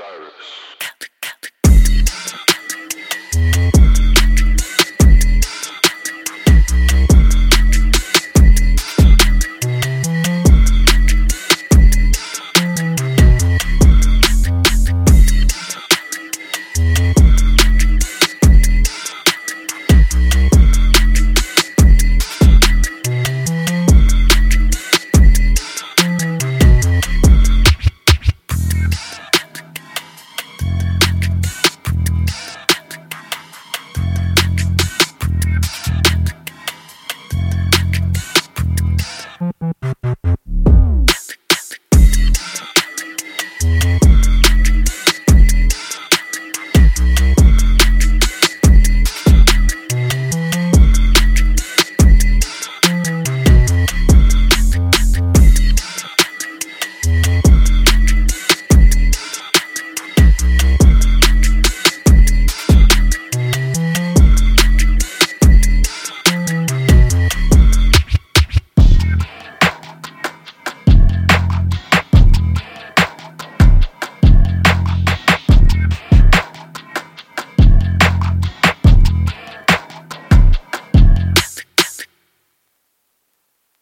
Cyrus.